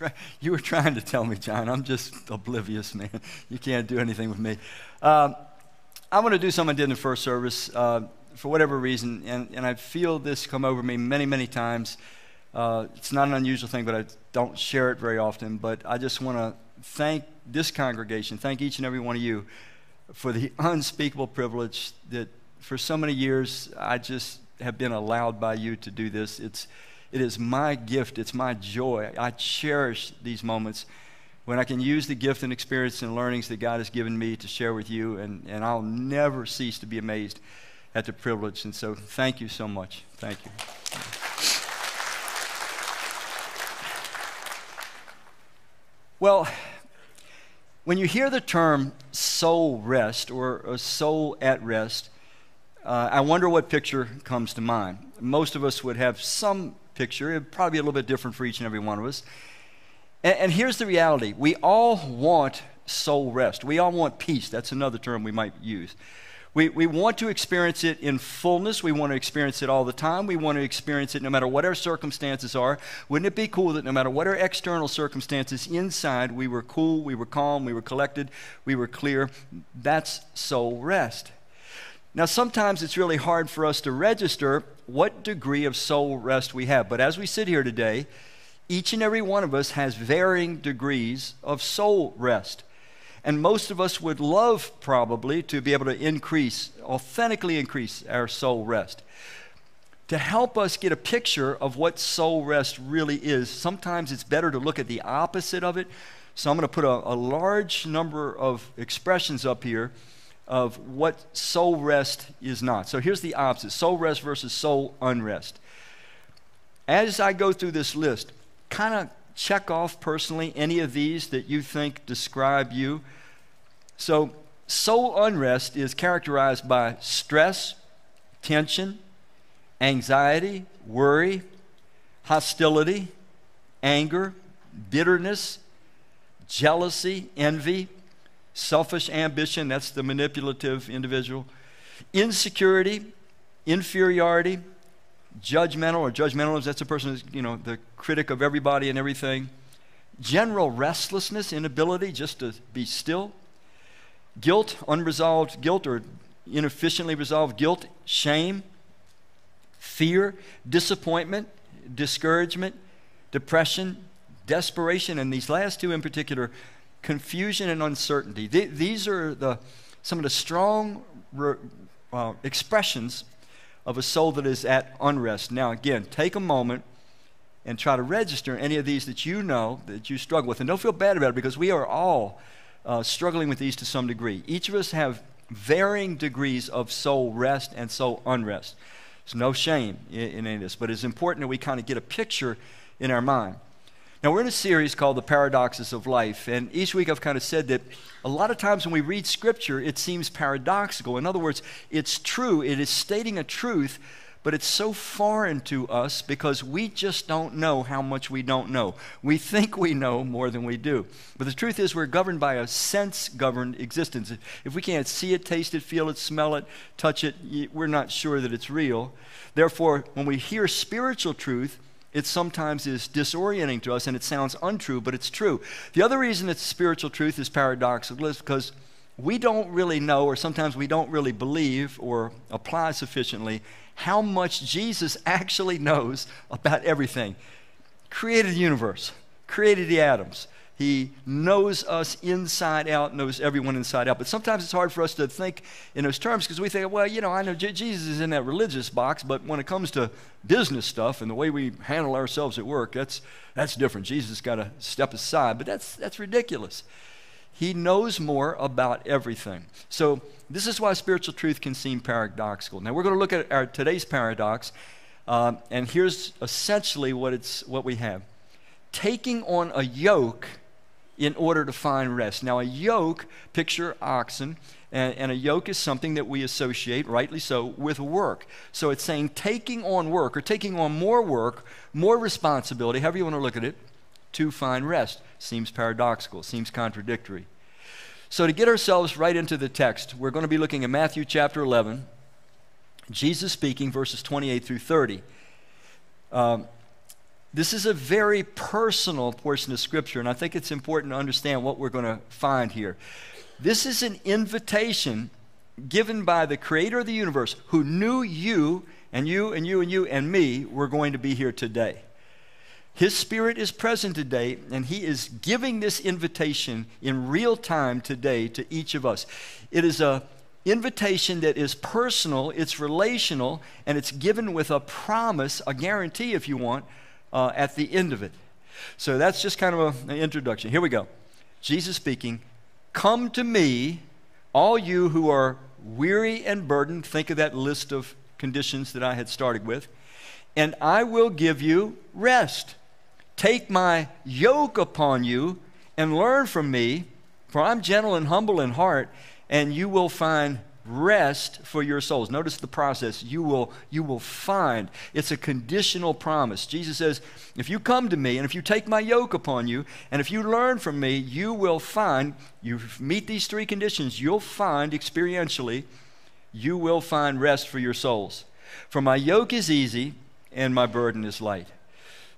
You were trying to tell me, John. I'm just oblivious, man. You can't do anything with me. Um, I'm going to do something I did in the first service uh, for whatever reason, and, and I feel this come over me many, many times. Uh, it's not an unusual thing, but I don't share it very often. But I just want to thank this congregation, thank each and every one of you for the unspeakable privilege that for so many years I just have been allowed by you to do this. It's, it is my gift, it's my joy. I cherish these moments when I can use the gift and experience and learnings that God has given me to share with you, and, and I'll never cease to be amazed at the privilege. And so, thank you so much. Thank you. Well, when you hear the term soul rest or a soul at rest, uh, I wonder what picture comes to mind. Most of us would have some picture, it'd probably be a little bit different for each and every one of us. And, and here's the reality we all want soul rest, we all want peace. That's another term we might use. We, we want to experience it in fullness. We want to experience it all the time. We want to experience it no matter what our circumstances are. Wouldn't it be cool that no matter what our external circumstances, inside we were cool, we were calm, we were collected, we were clear? That's soul rest. Now, sometimes it's really hard for us to register what degree of soul rest we have. But as we sit here today, each and every one of us has varying degrees of soul rest. And most of us would love, probably, to be able to increase, authentically increase our soul rest. To help us get a picture of what soul rest really is, sometimes it's better to look at the opposite of it. So I'm going to put a, a large number of expressions up here of what soul rest is not. So here's the opposite soul rest versus soul unrest. As I go through this list, kind of check off personally any of these that you think describe you. So, soul unrest is characterized by stress, tension, anxiety, worry, hostility, anger, bitterness, jealousy, envy, selfish ambition that's the manipulative individual, insecurity, inferiority, judgmental or judgmentalism, that's a person who's, you know, the critic of everybody and everything. General restlessness, inability just to be still. Guilt, unresolved guilt or inefficiently resolved guilt, shame, fear, disappointment, discouragement, depression, desperation, and these last two in particular, confusion and uncertainty. Th- these are the, some of the strong re- uh, expressions of a soul that is at unrest. Now, again, take a moment and try to register any of these that you know that you struggle with. And don't feel bad about it because we are all uh, struggling with these to some degree. Each of us have varying degrees of soul rest and soul unrest. There's no shame in, in any of this, but it's important that we kind of get a picture in our mind. Now, we're in a series called The Paradoxes of Life, and each week I've kind of said that a lot of times when we read Scripture, it seems paradoxical. In other words, it's true, it is stating a truth, but it's so foreign to us because we just don't know how much we don't know. We think we know more than we do. But the truth is, we're governed by a sense governed existence. If we can't see it, taste it, feel it, smell it, touch it, we're not sure that it's real. Therefore, when we hear spiritual truth, it sometimes is disorienting to us and it sounds untrue, but it's true. The other reason it's spiritual truth is paradoxical is because we don't really know, or sometimes we don't really believe or apply sufficiently, how much Jesus actually knows about everything. Created the universe, created the atoms, he knows us inside out, knows everyone inside out. But sometimes it's hard for us to think in those terms because we think, well, you know, I know J- Jesus is in that religious box, but when it comes to business stuff and the way we handle ourselves at work, that's, that's different. Jesus got to step aside. But that's, that's ridiculous. He knows more about everything. So, this is why spiritual truth can seem paradoxical. Now, we're going to look at our today's paradox, um, and here's essentially what, it's, what we have taking on a yoke in order to find rest. Now, a yoke, picture oxen, and, and, a yoke is something that we associate, rightly so, with work. So it's saying taking on work or taking on more work, more responsibility, however you want to look at it, to find rest. Seems paradoxical, seems contradictory. So, to get ourselves right into the text, we're going to be looking at Matthew chapter 11, Jesus speaking, verses 28 through 30. Um, this is a very personal portion of Scripture, and I think it's important to understand what we're going to find here. This is an invitation given by the creator of the universe who knew you and you and you and you and me were going to be here today. His Spirit is present today, and He is giving this invitation in real time today to each of us. It is a invitation that is personal, it's relational, and it's given with a promise, a guarantee, if you want, uh, at the end of it. So that's just kind of a, an introduction. Here we go. Jesus speaking, Come to me, all you who are weary and burdened. Think of that list of conditions that I had started with. And I will give you rest. Take my yoke upon you and learn from me, for I'm gentle and humble in heart, and you will find rest for your souls. Notice the process. You will, you will find. It's a conditional promise. Jesus says, if you come to me and if you take my yoke upon you and if you learn from me, you will find, you meet these three conditions, you'll find experientially, you will find rest for your souls. For my yoke is easy and my burden is light.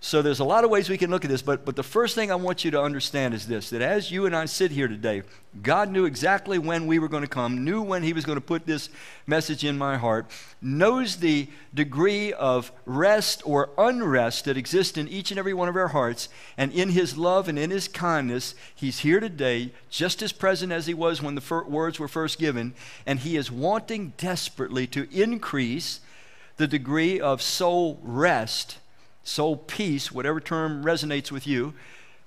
So there's a lot of ways we can look at this, but, but the first thing I want you to understand is this that as you and I sit here today, God knew exactly when we were going to come, knew when He was going to put this message in my heart, knows the degree of rest or unrest that exists in each and every one of our hearts, and in His love and in His kindness, He's here today, just as present as He was when the fir- words were first given, and He is wanting desperately to increase the degree of soul rest soul peace, whatever term resonates with you,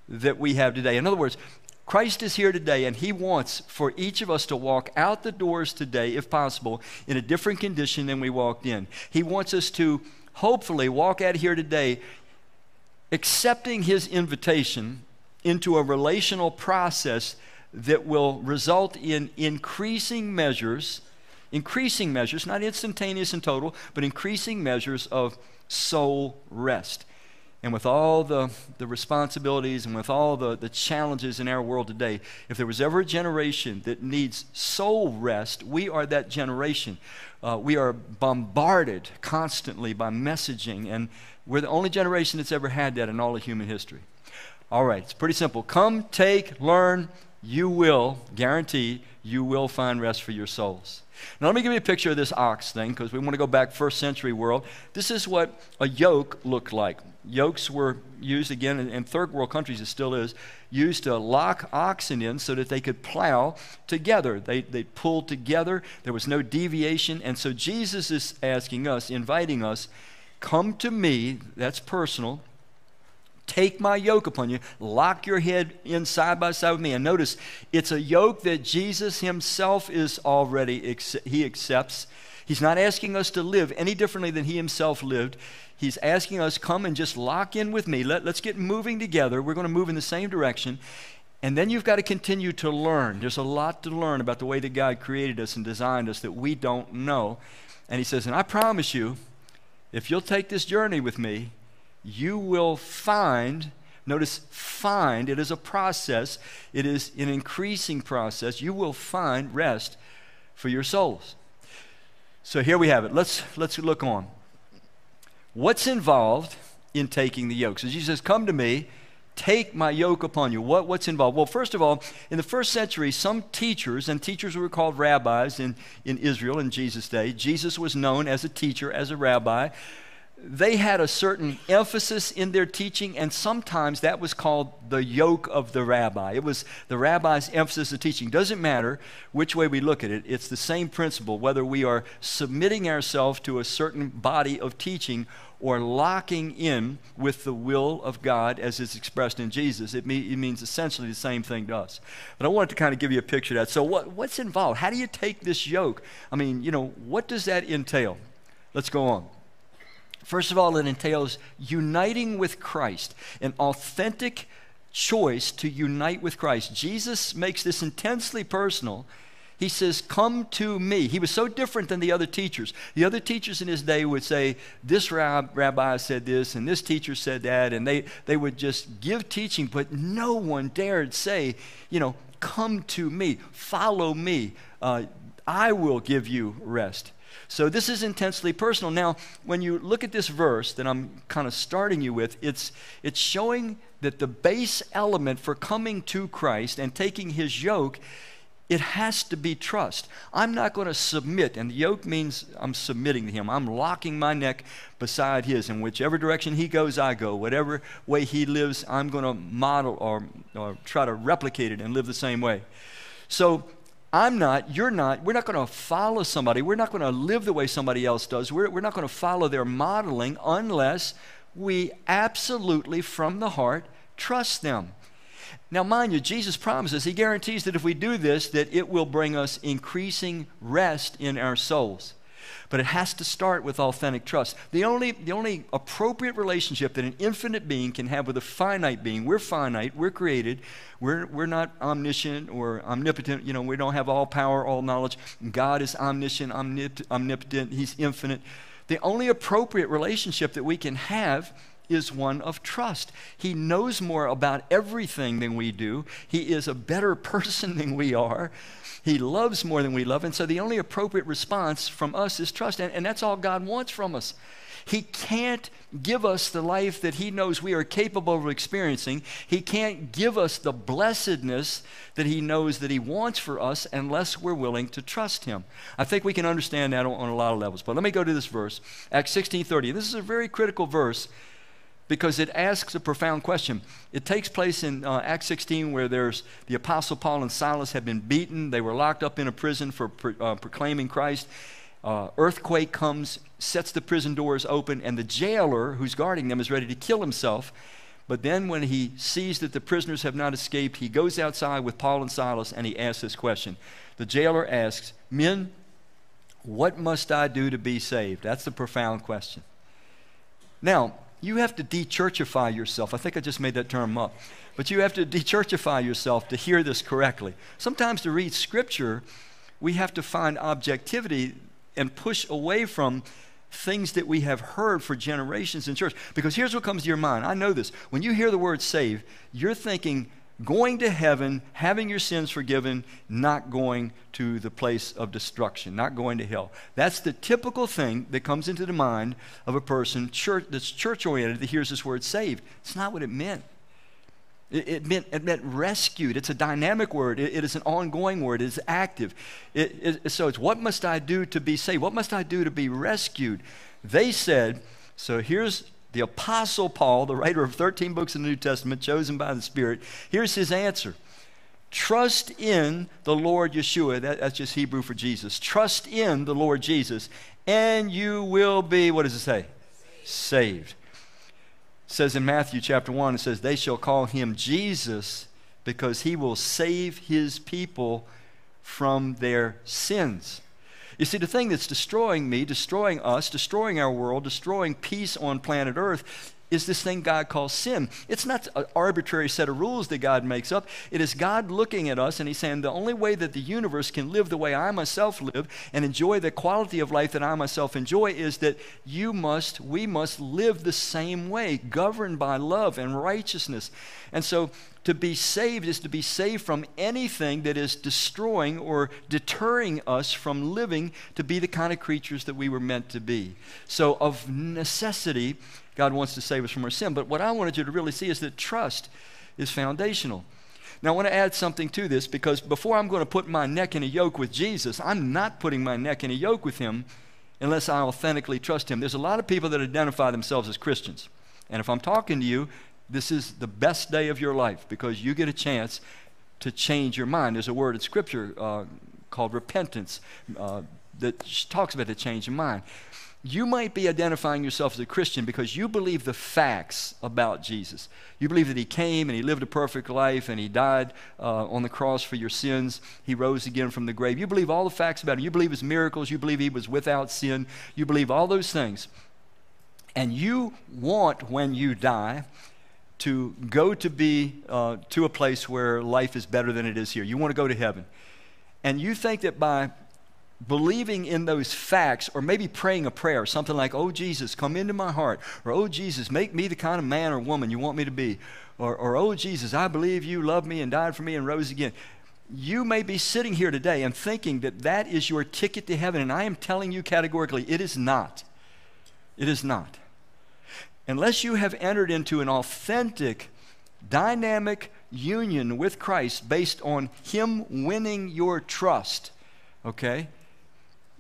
that we have today. In other words, Christ is here today, and He wants for each of us to walk out the doors today, if possible, in a different condition than we walked in. He wants us to hopefully walk out here today accepting His invitation into a relational process that will result in increasing measures, increasing measures, not instantaneous and total, but increasing measures of soul rest. And with all the, the responsibilities and with all the, the challenges in our world today, if there was ever a generation that needs soul rest, we are that generation. Uh, we are bombarded constantly by messaging, and we're the only generation that's ever had that in all of human history. All right, it's pretty simple. Come, take, learn, you will, guarantee, you will find rest for your souls. Now, let me give you a picture of this ox thing because we want to go back first century world. This is what a yoke looked like. Yokes were used again in, in third world countries, it still is, used to lock oxen in so that they could plow together. They, they pulled together, there was no deviation. And so Jesus is asking us, inviting us, come to me, that's personal Take my yoke upon you. Lock your head in side by side with me. And notice, it's a yoke that Jesus himself is already, he accepts. He's not asking us to live any differently than he himself lived. He's asking us, come and just lock in with me. Let, let's get moving together. We're going to move in the same direction. And then you've got to continue to learn. There's a lot to learn about the way that God created us and designed us that we don't know. And he says, and I promise you, if you'll take this journey with me, you will find, notice find, it is a process, it is an increasing process. You will find rest for your souls. So here we have it. Let's, let's look on. What's involved in taking the yoke? So Jesus says, Come to me, take my yoke upon you. What, what's involved? Well, first of all, in the first century, some teachers, and teachers were called rabbis in, in Israel in Jesus' day. Jesus was known as a teacher, as a rabbi they had a certain emphasis in their teaching, and sometimes that was called the yoke of the rabbi. It was the rabbi's emphasis of teaching. Doesn't matter which way we look at it, it's the same principle, whether we are submitting ourselves to a certain body of teaching or locking in with the will of God as is expressed in Jesus. It, me- it means essentially the same thing to us. But I wanted to kind of give you a picture of that. So, what, what's involved? How do you take this yoke? I mean, you know, what does that entail? Let's go on. First of all, it entails uniting with Christ, an authentic choice to unite with Christ. Jesus makes this intensely personal. He says, Come to me. He was so different than the other teachers. The other teachers in his day would say, This rab- rabbi said this, and this teacher said that, and they, they would just give teaching, but no one dared say, You know, come to me, follow me. Uh, I will give you rest. So this is intensely personal. Now, when you look at this verse that I'm kind of starting you with, it's, it's showing that the base element for coming to Christ and taking his yoke it has to be trust. I'm not going to submit, and the yoke means I'm submitting to him. I'm locking my neck beside his, In whichever direction he goes, I go. Whatever way he lives, I'm going to model or, or try to replicate it and live the same way. So I'm not, you're not, we're not going to follow somebody. We're not going to live the way somebody else does. We're, we're not going to follow their modeling unless we absolutely, from the heart, trust them. Now, mind you, Jesus promises, He guarantees that if we do this, that it will bring us increasing rest in our souls. But it has to start with authentic trust. The only, the only appropriate relationship that an infinite being can have with a finite being, we're finite, we're created, we're, we're not omniscient or omnipotent, you know, we don't have all power, all knowledge. God is omniscient, omnip- omnipotent, He's infinite. The only appropriate relationship that we can have is one of trust. He knows more about everything than we do. He is a better person than we are. He loves more than we love. And so the only appropriate response from us is trust. And, and that's all God wants from us. He can't give us the life that He knows we are capable of experiencing. He can't give us the blessedness that He knows that He wants for us unless we're willing to trust Him. I think we can understand that on, on a lot of levels. But let me go to this verse, Acts 16:30. This is a very critical verse because it asks a profound question. It takes place in uh, Acts 16 where there's the apostle Paul and Silas have been beaten. They were locked up in a prison for pro- uh, proclaiming Christ. Uh, earthquake comes, sets the prison doors open, and the jailer who's guarding them is ready to kill himself. But then, when he sees that the prisoners have not escaped, he goes outside with Paul and Silas and he asks this question. The jailer asks, Men, what must I do to be saved? That's the profound question. Now, you have to dechurchify yourself. I think I just made that term up. But you have to dechurchify yourself to hear this correctly. Sometimes to read scripture, we have to find objectivity and push away from things that we have heard for generations in church. Because here's what comes to your mind. I know this. When you hear the word save, you're thinking going to heaven, having your sins forgiven, not going to the place of destruction, not going to hell. That's the typical thing that comes into the mind of a person church, that's church oriented that hears this word saved. It's not what it meant. It, meant, it meant rescued. It's a dynamic word. it, it is an ongoing word. It is active. It, so it's what must I do to be saved? What must I do to be rescued? They said, so here's the Apostle Paul, the writer of 13 books in the New Testament, chosen by the Spirit, here's his answer Trust in the Lord Yeshua. That, that's just Hebrew for Jesus. Trust in the Lord Jesus, and you will be, what does it say? Saved. It says in Matthew chapter 1, it says, They shall call him Jesus because he will save his people from their sins. You see, the thing that's destroying me, destroying us, destroying our world, destroying peace on planet Earth is this thing God calls sin. It's not an arbitrary set of rules that God makes up. It is God looking at us and He's saying, the only way that the universe can live the way I myself live and enjoy the quality of life that I myself enjoy is that you must, we must live the same way, governed by love and righteousness. And so to be saved is to be saved from anything that is destroying or deterring us from living to be the kind of creatures that we were meant to be. So, of necessity, God wants to save us from our sin. But what I wanted you to really see is that trust is foundational. Now, I want to add something to this because before I'm going to put my neck in a yoke with Jesus, I'm not putting my neck in a yoke with Him unless I authentically trust Him. There's a lot of people that identify themselves as Christians. And if I'm talking to you, this is the best day of your life because you get a chance to change your mind. There's a word in Scripture uh, called repentance uh, that talks about the change of mind. You might be identifying yourself as a Christian because you believe the facts about Jesus. You believe that He came and He lived a perfect life and He died uh, on the cross for your sins. He rose again from the grave. You believe all the facts about Him. You believe His miracles. You believe He was without sin. You believe all those things. And you want, when you die, to go to be uh, to a place where life is better than it is here. You want to go to heaven. And you think that by believing in those facts, or maybe praying a prayer, something like, Oh Jesus, come into my heart, or Oh Jesus, make me the kind of man or woman you want me to be, or, or Oh Jesus, I believe you love me and died for me and rose again. you may be sitting here today and thinking that that is your ticket to heaven, and I am telling you categorically, it is not. It is not. Unless you have entered into an authentic, dynamic union with Christ based on Him winning your trust, okay,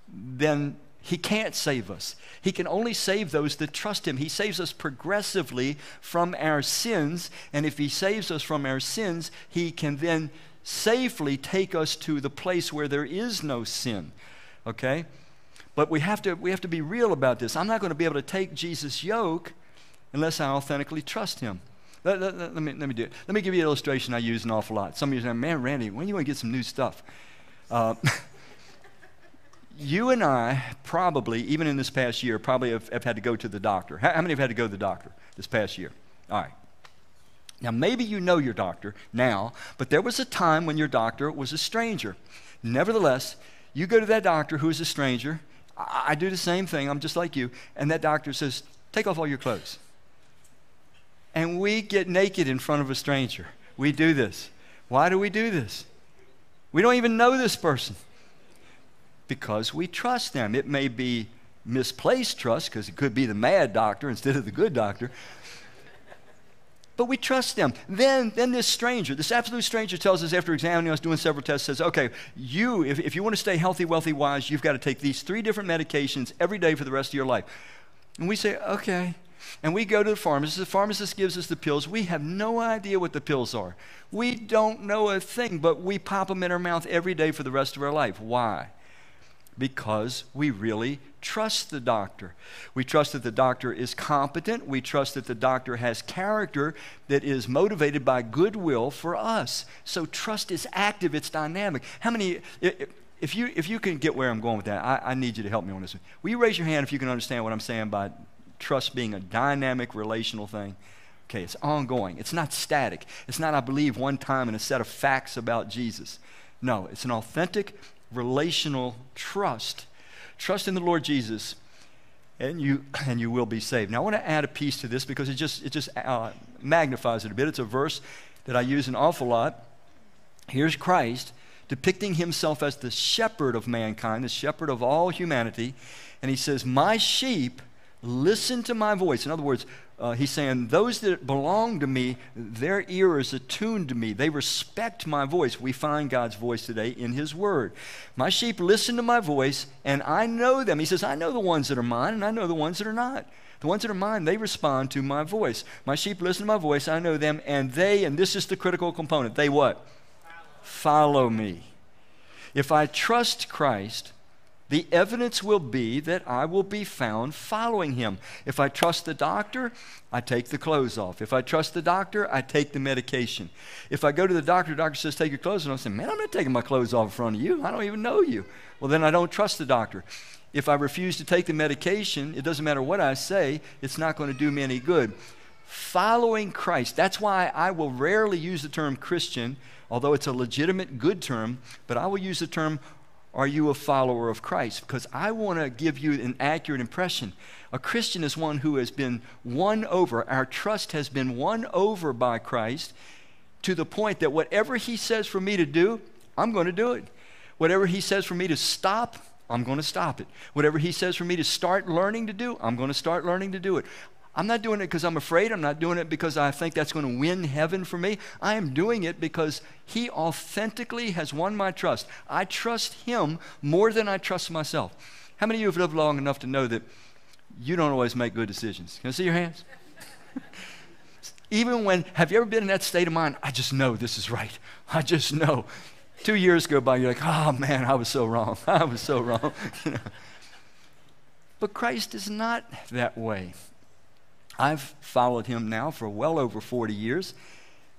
then He can't save us. He can only save those that trust Him. He saves us progressively from our sins, and if He saves us from our sins, He can then safely take us to the place where there is no sin. Okay? But we have to, we have to be real about this. I'm not going to be able to take Jesus' yoke unless I authentically trust him. Let, let, let, me, let me do it. Let me give you an illustration I use an awful lot. Some of you say, man, Randy, when do you want to get some new stuff? Uh, you and I probably, even in this past year, probably have, have had to go to the doctor. How, how many have had to go to the doctor this past year? All right. Now, maybe you know your doctor now, but there was a time when your doctor was a stranger. Nevertheless, you go to that doctor who is a stranger. I, I do the same thing, I'm just like you. And that doctor says, Take off all your clothes. And we get naked in front of a stranger. We do this. Why do we do this? We don't even know this person because we trust them. It may be misplaced trust because it could be the mad doctor instead of the good doctor. But we trust them. Then, then this stranger, this absolute stranger tells us after examining us, doing several tests, says, okay, you, if, if you want to stay healthy, wealthy, wise, you've got to take these three different medications every day for the rest of your life. And we say, okay. And we go to the pharmacist. The pharmacist gives us the pills. We have no idea what the pills are. We don't know a thing, but we pop them in our mouth every day for the rest of our life. Why? because we really trust the doctor. We trust that the doctor is competent. We trust that the doctor has character that is motivated by goodwill for us. So trust is active, it's dynamic. How many, if you, if you can get where I'm going with that, I, I need you to help me on this. one. Will you raise your hand if you can understand what I'm saying by trust being a dynamic relational thing? Okay, it's ongoing. It's not static. It's not, I believe, one time in a set of facts about Jesus. No, it's an authentic relational trust. Trust in the Lord Jesus, and you, and you will be saved. Now, I want to add a piece to this because it just, it just uh, magnifies it a bit. It's a verse that I use an awful lot. Here's Christ depicting himself as the shepherd of mankind, the shepherd of all humanity. And he says, My sheep listen to my voice. In other words, uh, he's saying, Those that belong to me, their ear is attuned to me. They respect my voice. We find God's voice today in His Word. My sheep listen to my voice, and I know them. He says, I know the ones that are mine, and I know the ones that are not. The ones that are mine, they respond to my voice. My sheep listen to my voice, I know them, and they, and this is the critical component, they what? Follow me. If I trust Christ, the evidence will be that I will be found following him. If I trust the doctor, I take the clothes off. If I trust the doctor, I take the medication. If I go to the doctor, the doctor says, Take your clothes off. I say, Man, I'm not taking my clothes off in front of you. I don't even know you. Well, then I don't trust the doctor. If I refuse to take the medication, it doesn't matter what I say, it's not going to do me any good. Following Christ, that's why I will rarely use the term Christian, although it's a legitimate good term, but I will use the term are you a follower of Christ? Because I want to give you an accurate impression. A Christian is one who has been won over. Our trust has been won over by Christ to the point that whatever He says for me to do, I'm going to do it. Whatever He says for me to stop, I'm going to stop it. Whatever He says for me to start learning to do, I'm going to start learning to do it. I'm not doing it because I'm afraid. I'm not doing it because I think that's going to win heaven for me. I am doing it because He authentically has won my trust. I trust Him more than I trust myself. How many of you have lived long enough to know that you don't always make good decisions? Can I see your hands? Even when, have you ever been in that state of mind? I just know this is right. I just know. Two years go by, you're like, oh man, I was so wrong. I was so wrong. But Christ is not that way. I've followed him now for well over 40 years.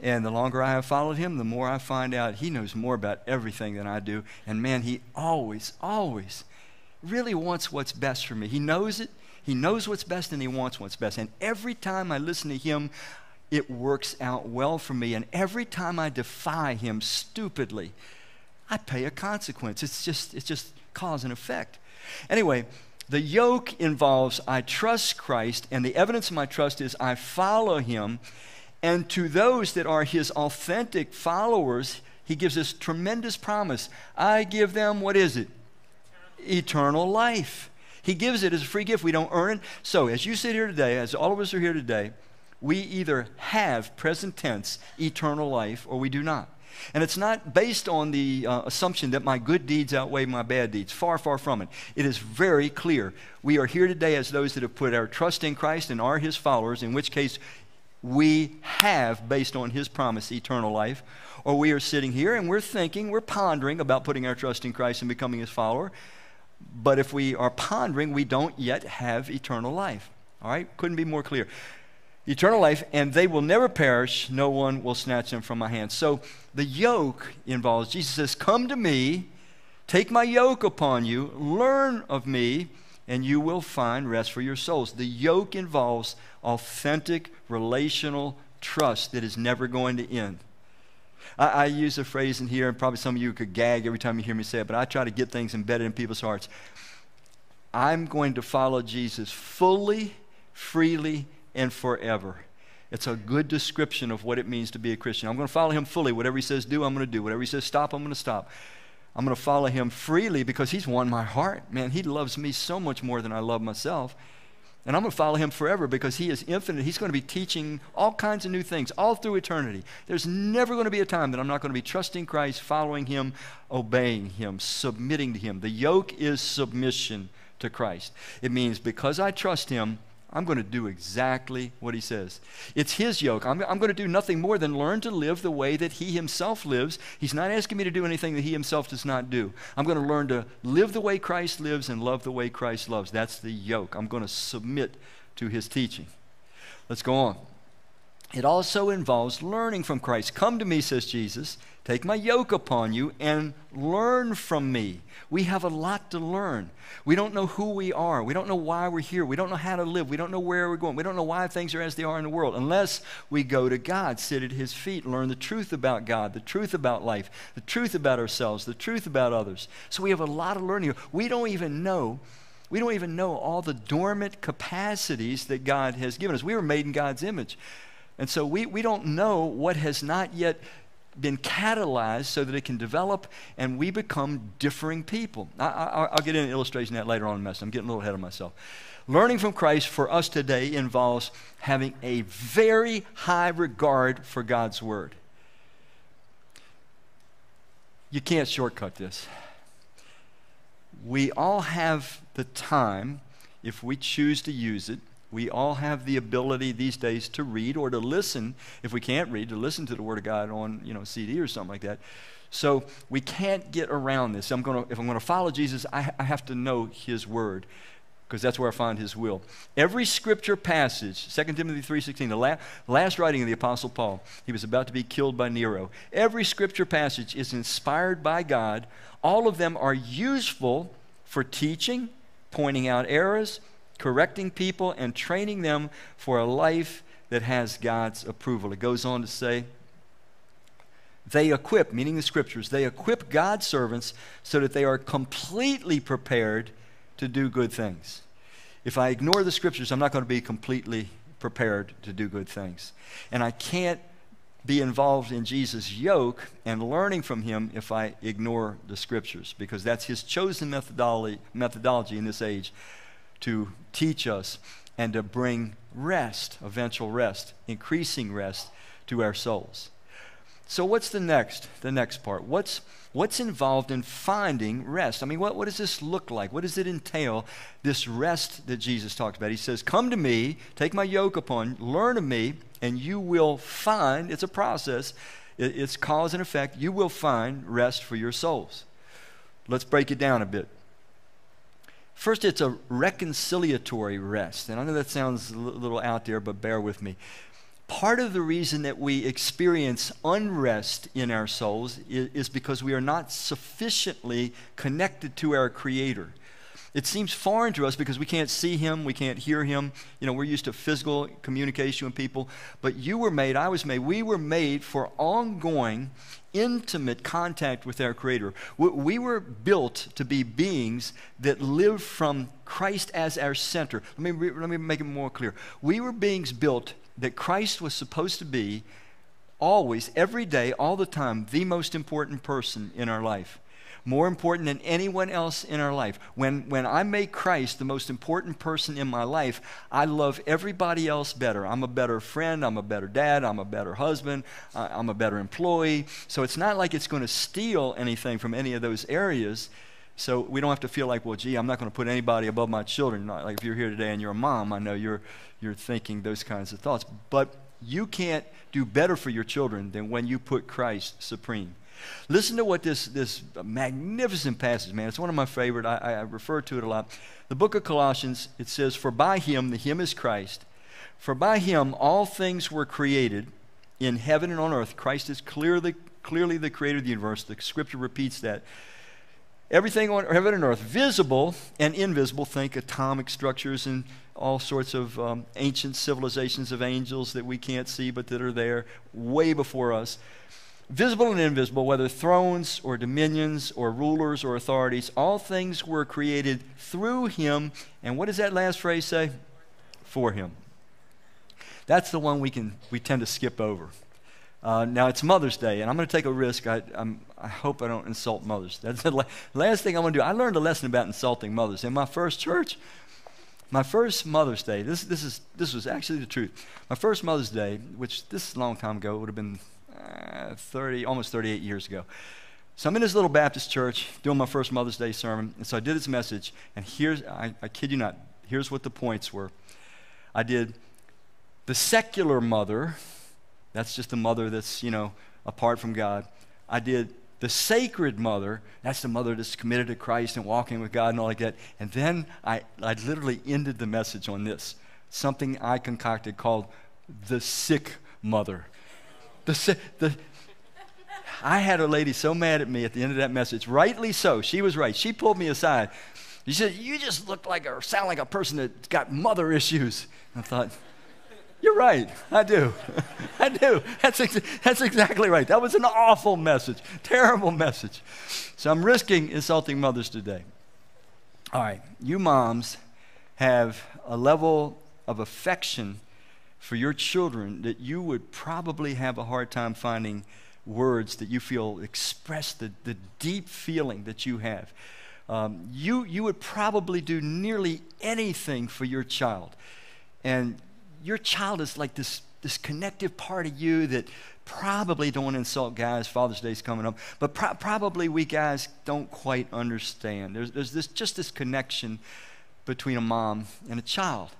And the longer I have followed him, the more I find out he knows more about everything than I do. And man, he always, always really wants what's best for me. He knows it. He knows what's best and he wants what's best. And every time I listen to him, it works out well for me. And every time I defy him stupidly, I pay a consequence. It's just, it's just cause and effect. Anyway, the yoke involves I trust Christ, and the evidence of my trust is I follow him. And to those that are his authentic followers, he gives this tremendous promise. I give them, what is it? Eternal life. He gives it as a free gift. We don't earn it. So, as you sit here today, as all of us are here today, we either have present tense eternal life or we do not. And it's not based on the uh, assumption that my good deeds outweigh my bad deeds. Far, far from it. It is very clear. We are here today as those that have put our trust in Christ and are his followers, in which case we have, based on his promise, eternal life. Or we are sitting here and we're thinking, we're pondering about putting our trust in Christ and becoming his follower. But if we are pondering, we don't yet have eternal life. All right? Couldn't be more clear. Eternal life, and they will never perish. No one will snatch them from my hand. So the yoke involves, Jesus says, Come to me, take my yoke upon you, learn of me, and you will find rest for your souls. The yoke involves authentic relational trust that is never going to end. I, I, use a phrase in here, and probably some of you could gag every time you hear me say it, but I try to get things embedded in people's hearts. I'm going to follow Jesus fully, freely, and forever. It's a good description of what it means to be a Christian. I'm going to follow him fully. Whatever he says do, I'm going to do. Whatever he says stop, I'm going to stop. I'm going to follow him freely because he's won my heart. Man, he loves me so much more than I love myself. And I'm going to follow him forever because he is infinite. He's going to be teaching all kinds of new things all through eternity. There's never going to be a time that I'm not going to be trusting Christ, following him, obeying him, submitting to him. The yoke is submission to Christ. It means because I trust him, I'm going to do exactly what he says. It's his yoke. I'm, I'm, going to do nothing more than learn to live the way that he himself lives. He's not asking me to do anything that he himself does not do. I'm going to learn to live the way Christ lives and love the way Christ loves. That's the yoke. I'm going to submit to his teaching. Let's go on. It also involves learning from Christ. Come to me, says Jesus. Take my yoke upon you and learn from me. We have a lot to learn. We don't know who we are. We don't know why we're here. We don't know how to live. We don't know where we're going. We don't know why things are as they are in the world unless we go to God, sit at His feet, learn the truth about God, the truth about life, the truth about ourselves, the truth about others. So we have a lot of learning. We don't even know. We don't even know all the dormant capacities that God has given us. We were made in God's image. And so we, we don't know what has not yet been catalyzed so that it can develop and we become differing people. I, will get into an illustration that later on in the message. I'm getting a little ahead of myself. Learning from Christ for us today involves having a very high regard for God's Word. You can't shortcut this. We all have the time, if we choose to use it, we all have the ability these days to read or to listen, if we can't read, to listen to the Word of God on, you know, CD or something like that. So we can't get around this. I'm gonna, if I'm going to follow Jesus, I, I have to know His Word because that's where I find His will. Every Scripture passage, 2 Timothy 3.16, the la- last writing of the Apostle Paul, he was about to be killed by Nero. Every Scripture passage is inspired by God. All of them are useful for teaching, pointing out errors, correcting people and training them for a life that has God's approval. It goes on to say, they equip, meaning the scriptures, they equip God's servants so that they are completely prepared to do good things. If I ignore the scriptures, I'm not going to be completely prepared to do good things. And I can't be involved in Jesus' yoke and learning from him if I ignore the scriptures, because that's his chosen methodology, methodology in this age to teach us and to bring rest, eventual rest, increasing rest to our souls. So what's the next the next part? What's what's involved in finding rest? I mean, what, what does this look like? What does it entail, this rest that Jesus talked about? He says, Come to me, take my yoke upon, learn of me, and you will find, it's a process, it's cause and effect, you will find rest for your souls. Let's break it down a bit. First, it's a reconciliatory rest. And I know that sounds a little out there, but bear with me. Part of the reason that we experience unrest in our souls is, is because we are not sufficiently connected to our Creator it seems foreign to us because we can't see him, we can't hear him. You know, we're used to physical communication with people. But you were made, I was made, we were made for ongoing, intimate contact with our Creator. We were built to be beings that live from Christ as our center. Let me, let me make it more clear. We were beings built that Christ was supposed to be always, every day, all the time, the most important person in our life. More important than anyone else in our life. When, when I make Christ the most important person in my life, I love everybody else better. I'm a better friend. I'm a better dad. I'm a better husband. I'm a better employee. So it's not like it's going to steal anything from any of those areas. So we don't have to feel like, well, gee, I'm not going to put anybody above my children. Like if you're here today and you're a mom, I know you're, you're thinking those kinds of thoughts. But you can't do better for your children than when you put Christ supreme. Listen to what this, this magnificent passage, man. It's one of my favorite. I, I refer to it a lot. The book of Colossians, it says, For by him, the him is Christ, for by him all things were created in heaven and on earth. Christ is clearly, clearly the creator of the universe. The scripture repeats that. Everything on heaven and earth, visible and invisible, think atomic structures and all sorts of um, ancient civilizations of angels that we can't see but that are there way before us. Visible and invisible, whether thrones or dominions or rulers or authorities, all things were created through him. And what does that last phrase say? For him. That's the one we can we tend to skip over. Uh, now it's Mother's Day, and I'm going to take a risk. I, i hope I don't insult mothers. That's the last thing I'm going to do. I learned a lesson about insulting mothers in my first church. My first Mother's Day, this, this, is, this was actually the truth. My first Mother's Day, which this is a long time ago, it would have been uh, 30, almost 38 years ago. So I'm in this little Baptist church doing my first Mother's Day sermon. And so I did this message, and here's, I, I kid you not, here's what the points were. I did the secular mother, that's just the mother that's, you know, apart from God. I did the sacred mother, that's the mother that's committed to Christ and walking with God and all like that. And then I, I literally ended the message on this something I concocted called the sick mother. The, the, I had a lady so mad at me at the end of that message, rightly so. She was right. She pulled me aside. She said, You just look like or sound like a person that's got mother issues. I thought, you're right. I do. I do. That's, ex- that's exactly right. That was an awful message, terrible message. So I'm risking insulting mothers today. All right, you moms have a level of affection for your children that you would probably have a hard time finding words that you feel express the, the deep feeling that you have. Um, you, you would probably do nearly anything for your child. And your child is like this, this connective part of you that probably don't want to insult guys. Father's Day's coming up, but pro- probably we guys don't quite understand. There's, there's this, just this connection between a mom and a child.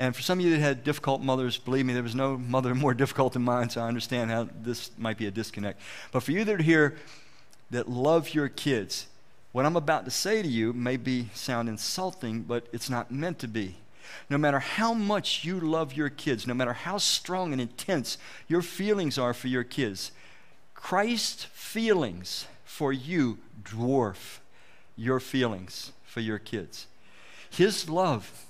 And for some of you that had difficult mothers, believe me, there was no mother more difficult than mine, so I understand how this might be a disconnect. But for you that are here that love your kids, what I'm about to say to you may be sound insulting, but it's not meant to be. No matter how much you love your kids, no matter how strong and intense your feelings are for your kids, Christ's feelings for you dwarf your feelings for your kids. His love.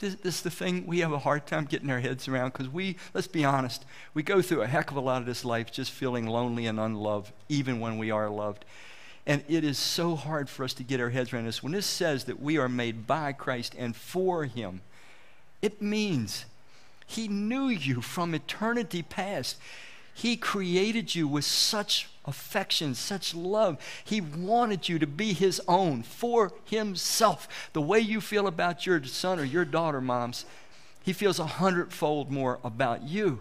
This, this, is the thing we have a hard time getting our heads around because we, let's be honest, we go through a heck of a lot of this life just feeling lonely and unloved, even when we are loved. And it is so hard for us to get our heads around this. When this says that we are made by Christ and for Him, it means He knew you from eternity past. He created you with such affection, such love. He wanted you to be His own for Himself. The way you feel about your son or your daughter, moms, He feels a hundredfold more about you.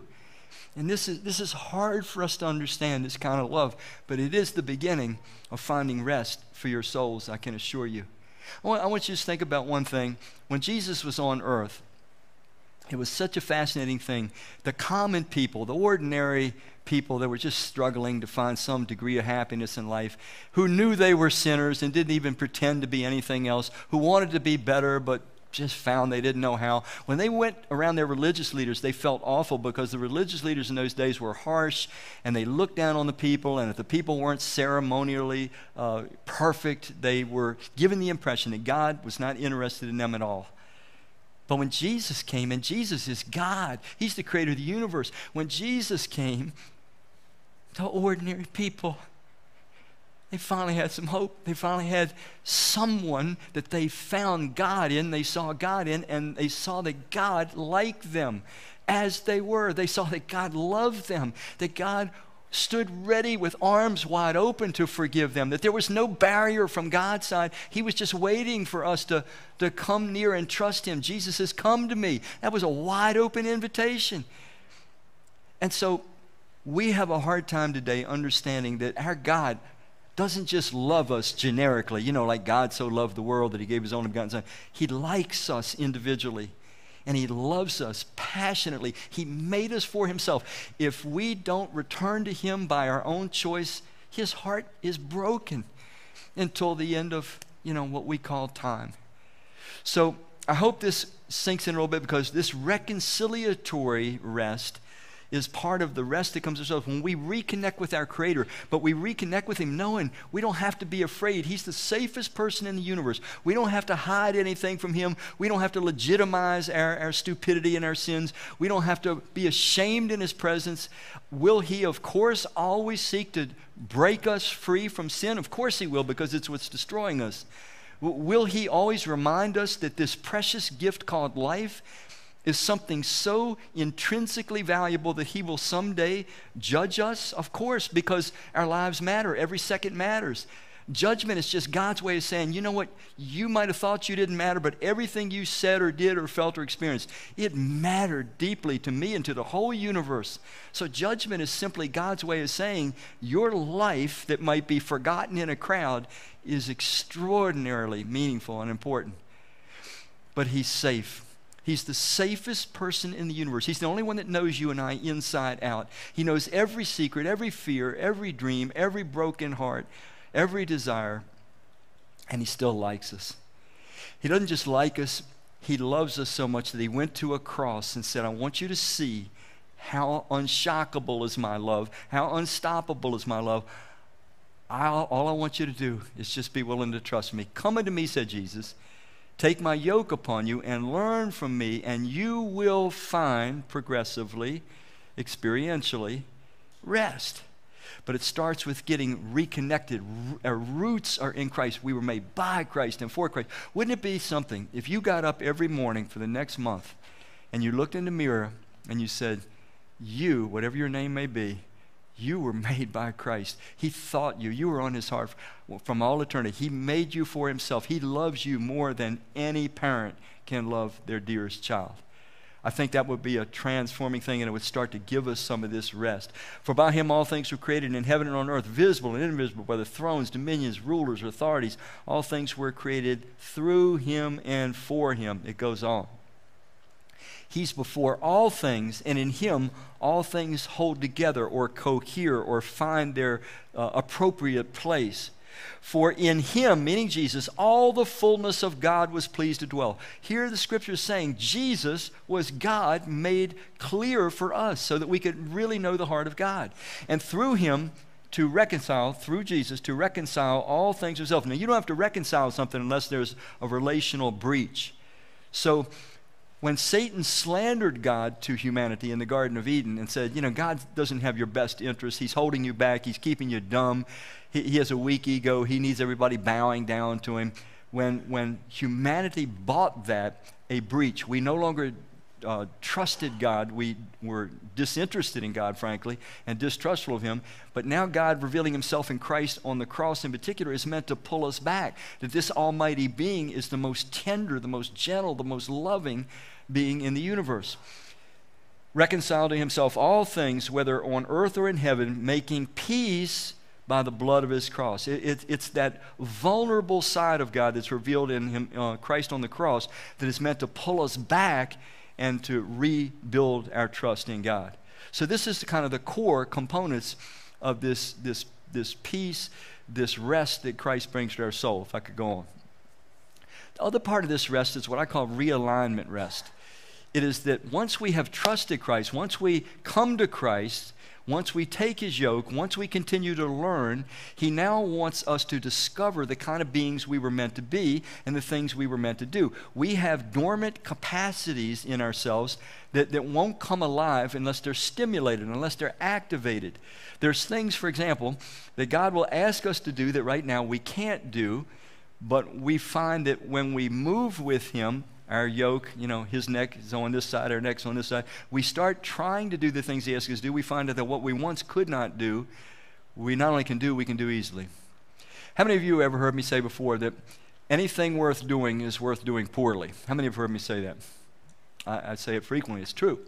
And this is, this is hard for us to understand, this kind of love, but it is the beginning of finding rest for your souls, I can assure you. I want, I want you to think about one thing. When Jesus was on earth, it was such a fascinating thing. The common people, the ordinary people that were just struggling to find some degree of happiness in life, who knew they were sinners and didn't even pretend to be anything else, who wanted to be better but just found they didn't know how. When they went around their religious leaders, they felt awful because the religious leaders in those days were harsh and they looked down on the people. And if the people weren't ceremonially uh, perfect, they were given the impression that God was not interested in them at all. But when Jesus came, and Jesus is God, He's the creator of the universe. When Jesus came, the ordinary people they finally had some hope. They finally had someone that they found God in, they saw God in, and they saw that God liked them as they were. They saw that God loved them, that God stood ready with arms wide open to forgive them, that there was no barrier from God's side. He was just waiting for us to, to come near and trust Him. Jesus says, Come to me. That was a wide open invitation. And so we have a hard time today understanding that our God doesn't just love us generically, you know, like God so loved the world that he gave his only begotten Son. He likes us individually and he loves us passionately. He made us for himself. If we don't return to him by our own choice, his heart is broken until the end of, you know, what we call time. So I hope this sinks in a little bit because this reconciliatory rest is part of the rest that comes to us when we reconnect with our Creator, but we reconnect with Him knowing we don't have to be afraid. He's the safest person in the universe. We don't have to hide anything from Him. We don't have to legitimize our, our stupidity and our sins. We don't have to be ashamed in His presence. Will He, of course, always seek to break us free from sin? Of course He will, because it's what's destroying us. Will He always remind us that this precious gift called life is something so intrinsically valuable that He will someday judge us? Of course, because our lives matter. Every second matters. Judgment is just God's way of saying, you know what, you might have thought you didn't matter, but everything you said or did or felt or experienced, it mattered deeply to me and to the whole universe. So judgment is simply God's way of saying, your life that might be forgotten in a crowd is extraordinarily meaningful and important. But He's safe. He's the safest person in the universe. He's the only one that knows you and I inside out. He knows every secret, every fear, every dream, every broken heart, every desire, and He still likes us. He doesn't just like us, He loves us so much that He went to a cross and said, I want you to see how unshockable is my love, how unstoppable is my love. I'll, all I want you to do is just be willing to trust me. Come unto me, said Jesus Take my yoke upon you and learn from me, and you will find progressively, experientially, rest. But it starts with getting reconnected. Our roots are in Christ. We were made by Christ and for Christ. Wouldn't it be something if you got up every morning for the next month and you looked in the mirror and you said, You, whatever your name may be, you were made by Christ. He thought you. You were on his heart from all eternity. He made you for himself. He loves you more than any parent can love their dearest child. I think that would be a transforming thing and it would start to give us some of this rest. For by him all things were created in heaven and on earth, visible and invisible, whether thrones, dominions, rulers, authorities, all things were created through him and for him. It goes on. He's before all things, and in Him all things hold together or cohere or find their uh, appropriate place. For in him, meaning Jesus, all the fullness of God was pleased to dwell. Here the scripture is saying Jesus was God made clear for us so that we could really know the heart of God. And through him, to reconcile, through Jesus, to reconcile all things to himself. Now, you don't have to reconcile something unless there's a relational breach. So, when Satan slandered God to humanity in the Garden of Eden and said, You know, God doesn't have your best interest. He's holding you back. He's keeping you dumb. He, he has a weak ego. He needs everybody bowing down to him. When, when humanity bought that, a breach, we no longer uh, trusted God. We were disinterested in God, frankly, and distrustful of Him. But now, God revealing Himself in Christ on the cross in particular is meant to pull us back. That this Almighty being is the most tender, the most gentle, the most loving being in the universe. Reconcile to Himself all things, whether on earth or in heaven, making peace by the blood of his cross. It, it, it's that vulnerable side of God that's revealed in him, uh, Christ on the cross that is meant to pull us back and to rebuild our trust in God. So this is kind of the core components of this, this, this peace, this rest that Christ brings to our soul, if I could go on. The other part of this rest is what I call realignment rest. It is that once we have trusted Christ, once we come to Christ, once we take his yoke, once we continue to learn, he now wants us to discover the kind of beings we were meant to be and the things we were meant to do. We have dormant capacities in ourselves that, that won't come alive unless they're stimulated, unless they're activated. There's things, for example, that God will ask us to do that right now we can't do, but we find that when we move with him, our yoke, you know, his neck is on this side, our neck's on this side. We start trying to do the things he asks us to do. We find out that what we once could not do, we not only can do, we can do easily. How many of you ever heard me say before that anything worth doing is worth doing poorly? How many have heard me say that? I, I say it frequently. It's true.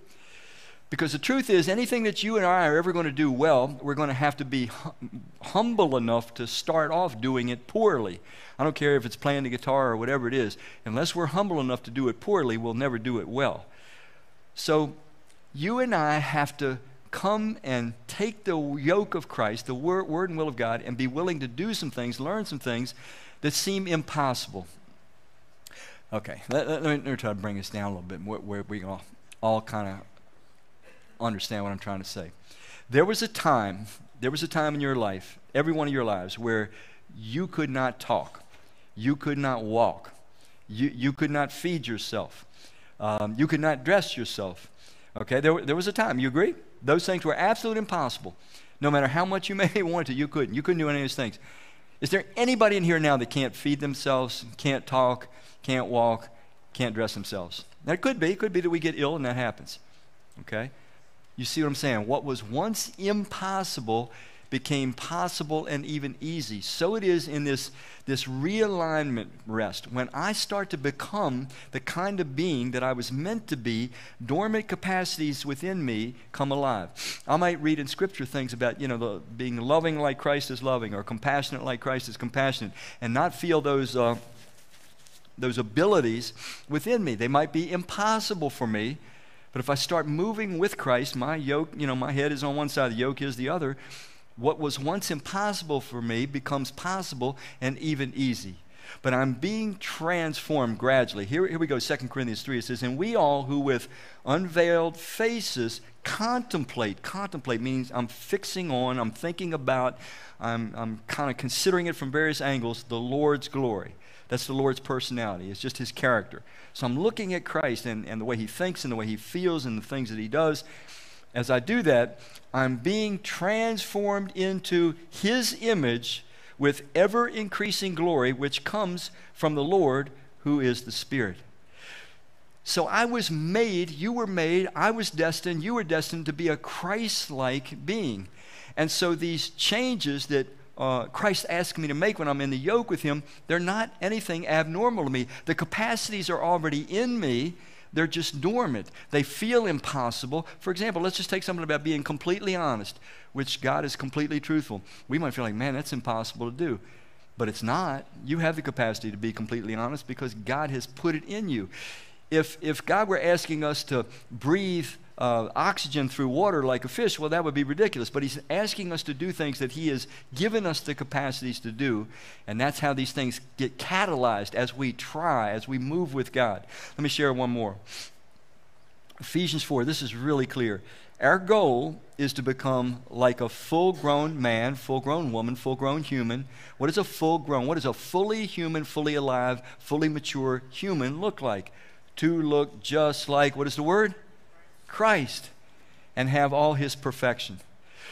Because the truth is, anything that you and I are ever going to do well, we're going to have to be hum- humble enough to start off doing it poorly. I don't care if it's playing the guitar or whatever it is. Unless we're humble enough to do it poorly, we'll never do it well. So, you and I have to come and take the yoke of Christ, the word, word and will of God, and be willing to do some things, learn some things that seem impossible. Okay, let, let, let me try to bring us down a little bit where, where we all, all kind of understand what I'm trying to say. There was a time, there was a time in your life, every one of your lives, where you could not talk, you could not walk, you, you could not feed yourself, um, you could not dress yourself. Okay, there, there was a time, you agree? Those things were absolutely impossible. No matter how much you may want to, you couldn't. You couldn't do any of those things. Is there anybody in here now that can't feed themselves, can't talk, can't walk, can't dress themselves? That could be. It could be that we get ill and that happens. Okay? You see what I'm saying? What was once impossible became possible and even easy. So it is in this, this realignment rest. When I start to become the kind of being that I was meant to be, dormant capacities within me come alive. I might read in Scripture things about, you know, the, being loving like Christ is loving or compassionate like Christ is compassionate and not feel those. Uh, those abilities within me. They might be impossible for me, but if I start moving with Christ, my yoke, you know, my head is on one side, the yoke is the other. What was once impossible for me becomes possible and even easy. But I'm being transformed gradually. Here, here we go, 2 Corinthians 3. It says, And we all who with unveiled faces contemplate, contemplate means I'm fixing on, I'm thinking about, I'm, I'm kind of considering it from various angles, the Lord's glory. That's the Lord's personality, it's just his character. So I'm looking at Christ and, and the way he thinks and the way he feels and the things that he does. As I do that, I'm being transformed into his image with ever increasing glory, which comes from the Lord who is the Spirit. So I was made, you were made, I was destined, you were destined to be a Christ like being. And so these changes that uh, Christ asks me to make when I'm in the yoke with Him, they're not anything abnormal to me. The capacities are already in me. They're just dormant. They feel impossible. For example, let's just take something about being completely honest, which God is completely truthful. We might feel like, man, that's impossible to do. But it's not. You have the capacity to be completely honest because God has put it in you. If, if God were asking us to breathe uh, oxygen through water like a fish, well, that would be ridiculous. But he's asking us to do things that he has given us the capacities to do. And that's how these things get catalyzed as we try, as we move with God. Let me share one more. Ephesians 4, this is really clear. Our goal is to become like a full grown man, full grown woman, full grown human. What does a full grown, what does a fully human, fully alive, fully mature human look like? To look just like, what is the word? Christ and have all his perfection.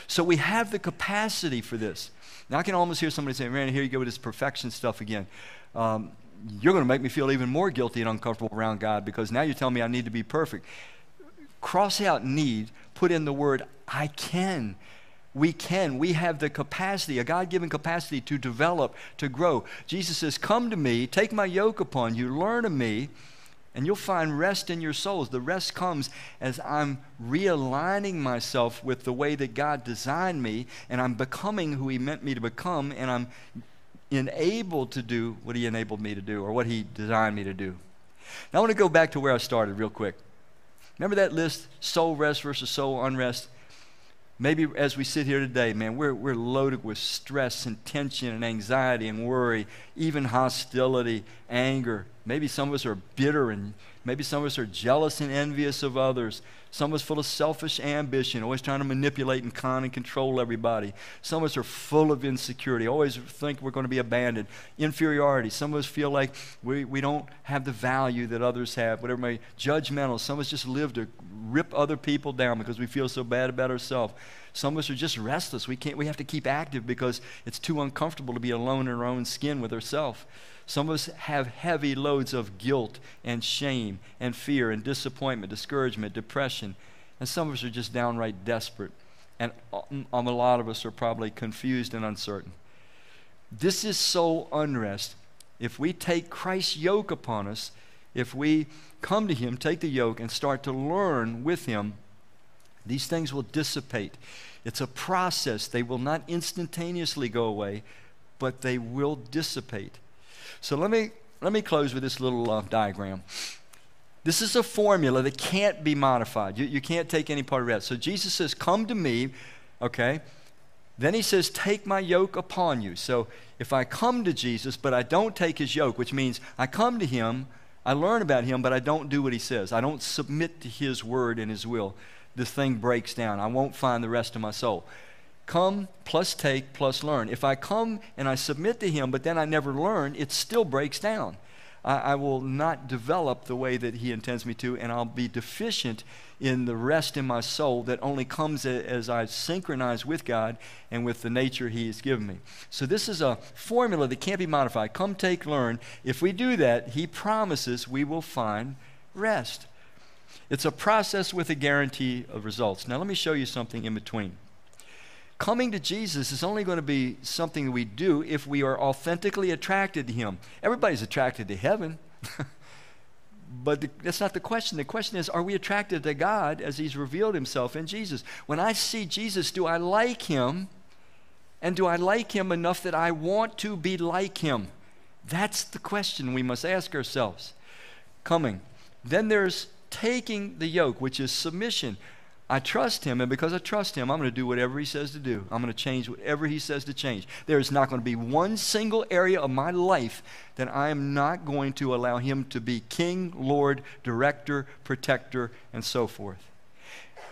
So we have the capacity for this. Now, I can almost hear somebody saying, Man, here you go with this perfection stuff again. Um, you're going to make me feel even more guilty and uncomfortable around God because now you're telling me I need to be perfect. Cross out need, put in the word I can. We can. We have the capacity, a God given capacity to develop, to grow. Jesus says, Come to me, take my yoke upon you, learn of me and you'll find rest in your souls. The rest comes as I'm realigning myself with the way that God designed me, and I'm becoming who He meant me to become, and I'm enabled to do what He enabled me to do, or what He designed me to do. Now, I want to go back to where I started real quick. Remember that list soul rest versus soul unrest? Maybe as we sit here today, man, we're, we're loaded with stress and tension and anxiety and worry, even hostility, anger. Maybe some of us are bitter and maybe some of us are jealous and envious of others. Some of us full of selfish ambition, always trying to manipulate and con and control everybody. Some of us are full of insecurity, always think we're going to be abandoned. Inferiority. Some of us feel like we, we don't have the value that others have, whatever may judgmental. Some of us just live to rip other people down because we feel so bad about ourselves. Some of us are just restless. We can't we have to keep active because it's too uncomfortable to be alone in our own skin with ourselves. Some of us have heavy loads of guilt and shame and fear and disappointment, discouragement, depression. And some of us are just downright desperate. And um, um, a lot of us are probably confused and uncertain. This is soul unrest. If we take Christ's yoke upon us, if we come to Him, take the yoke, and start to learn with Him, these things will dissipate. It's a process. They will not instantaneously go away, but they will dissipate. So let me, let me close with this little uh, diagram. This is a formula that can't be modified. You, you can't take any part of that. So Jesus says, Come to me, okay? Then he says, Take my yoke upon you. So if I come to Jesus, but I don't take his yoke, which means I come to him, I learn about him, but I don't do what he says. I don't submit to his word and his will. This thing breaks down. I won't find the rest of my soul come plus take plus learn. If I come and I submit to Him, but then I never learn, it still breaks down. I, will not develop the way that He intends me to, and I'll be deficient in the rest in my soul that only comes as I synchronize with God and with the nature He has given me. So, this is a formula that can't be modified. Come, take, learn. If we do that, He promises we will find rest. It's a process with a guarantee of results. Now, let me show you something in between coming to Jesus is only going to be something we do if we are authentically attracted to Him. Everybody's attracted to heaven. but the, that's not the question. The question is, are we attracted to God as He's revealed Himself in Jesus? When I see Jesus, do I like Him? And do I like Him enough that I want to be like Him? That's the question we must ask ourselves. Coming. Then there's taking the yoke, which is submission. I trust him, and because I trust him, I'm going to do whatever he says to do. I'm going to change whatever he says to change. There is not going to be one single area of my life that I am not going to allow him to be king, Lord, director, protector, and so forth.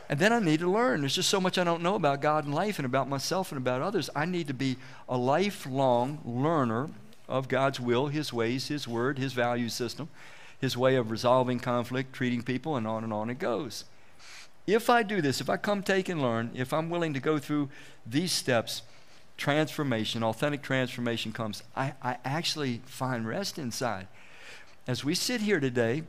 And then I need to learn. There's just so much I don't know about God and life and about myself and about others. I need to be a lifelong learner of God's will, His ways, His word, His value system, His way of resolving conflict, treating people, and on and on it goes. If I do this, if I come, take, and learn, if I'm willing to go through these steps, transformation, authentic transformation comes. I, I actually find rest inside. As we sit here today,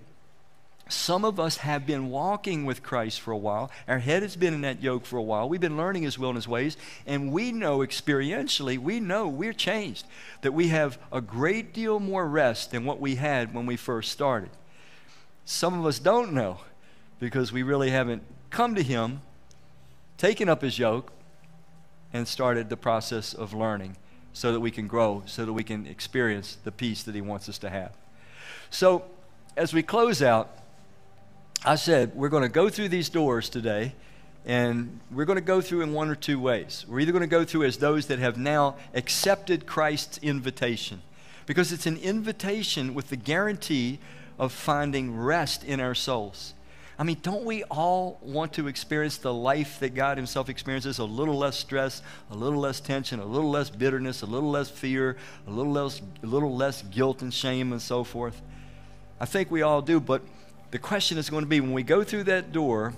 some of us have been walking with Christ for a while. Our head has been in that yoke for a while. We've been learning His will and His ways, and we know experientially, we know we're changed, that we have a great deal more rest than what we had when we first started. Some of us don't know because we really haven't come to him, taken up his yoke, and started the process of learning so that we can grow, so that we can experience the peace that he wants us to have. So, as we close out, I said we're going to go through these doors today, and we're going to go through in one or two ways. We're either going to go through as those that have now accepted Christ's invitation, because it's an invitation with the guarantee of finding rest in our souls. I mean, don't we all want to experience the life that God Himself experiences? A little less stress, a little less tension, a little less bitterness, a little less fear, a little less, a little less guilt and shame, and so forth. I think we all do, but the question is going to be when we go through that door,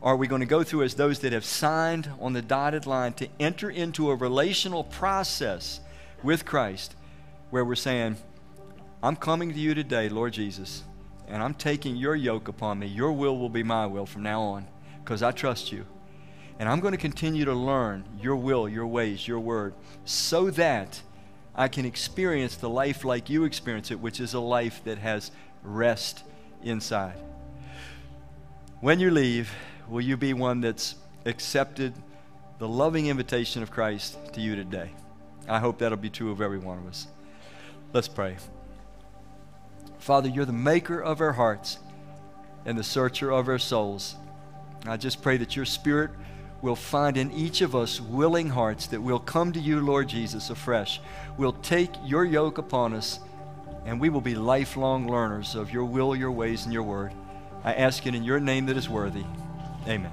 are we going to go through as those that have signed on the dotted line to enter into a relational process with Christ where we're saying, I'm coming to you today, Lord Jesus and I'm taking your yoke upon me. Your will will be my will from now on because I trust you. And I'm going to continue to learn your will, your ways, your word so that I can experience the life like you experience it, which is a life that has rest inside. When you leave, will you be one that's accepted the loving invitation of Christ to you today? I hope that'll be true of every one of us. Let's pray. Father, you're the maker of our hearts and the searcher of our souls. I just pray that your spirit will find in each of us willing hearts that will come to you, Lord Jesus, afresh. We'll take your yoke upon us, and we will be lifelong learners of your will, your ways, and your word. I ask it in your name that is worthy. Amen.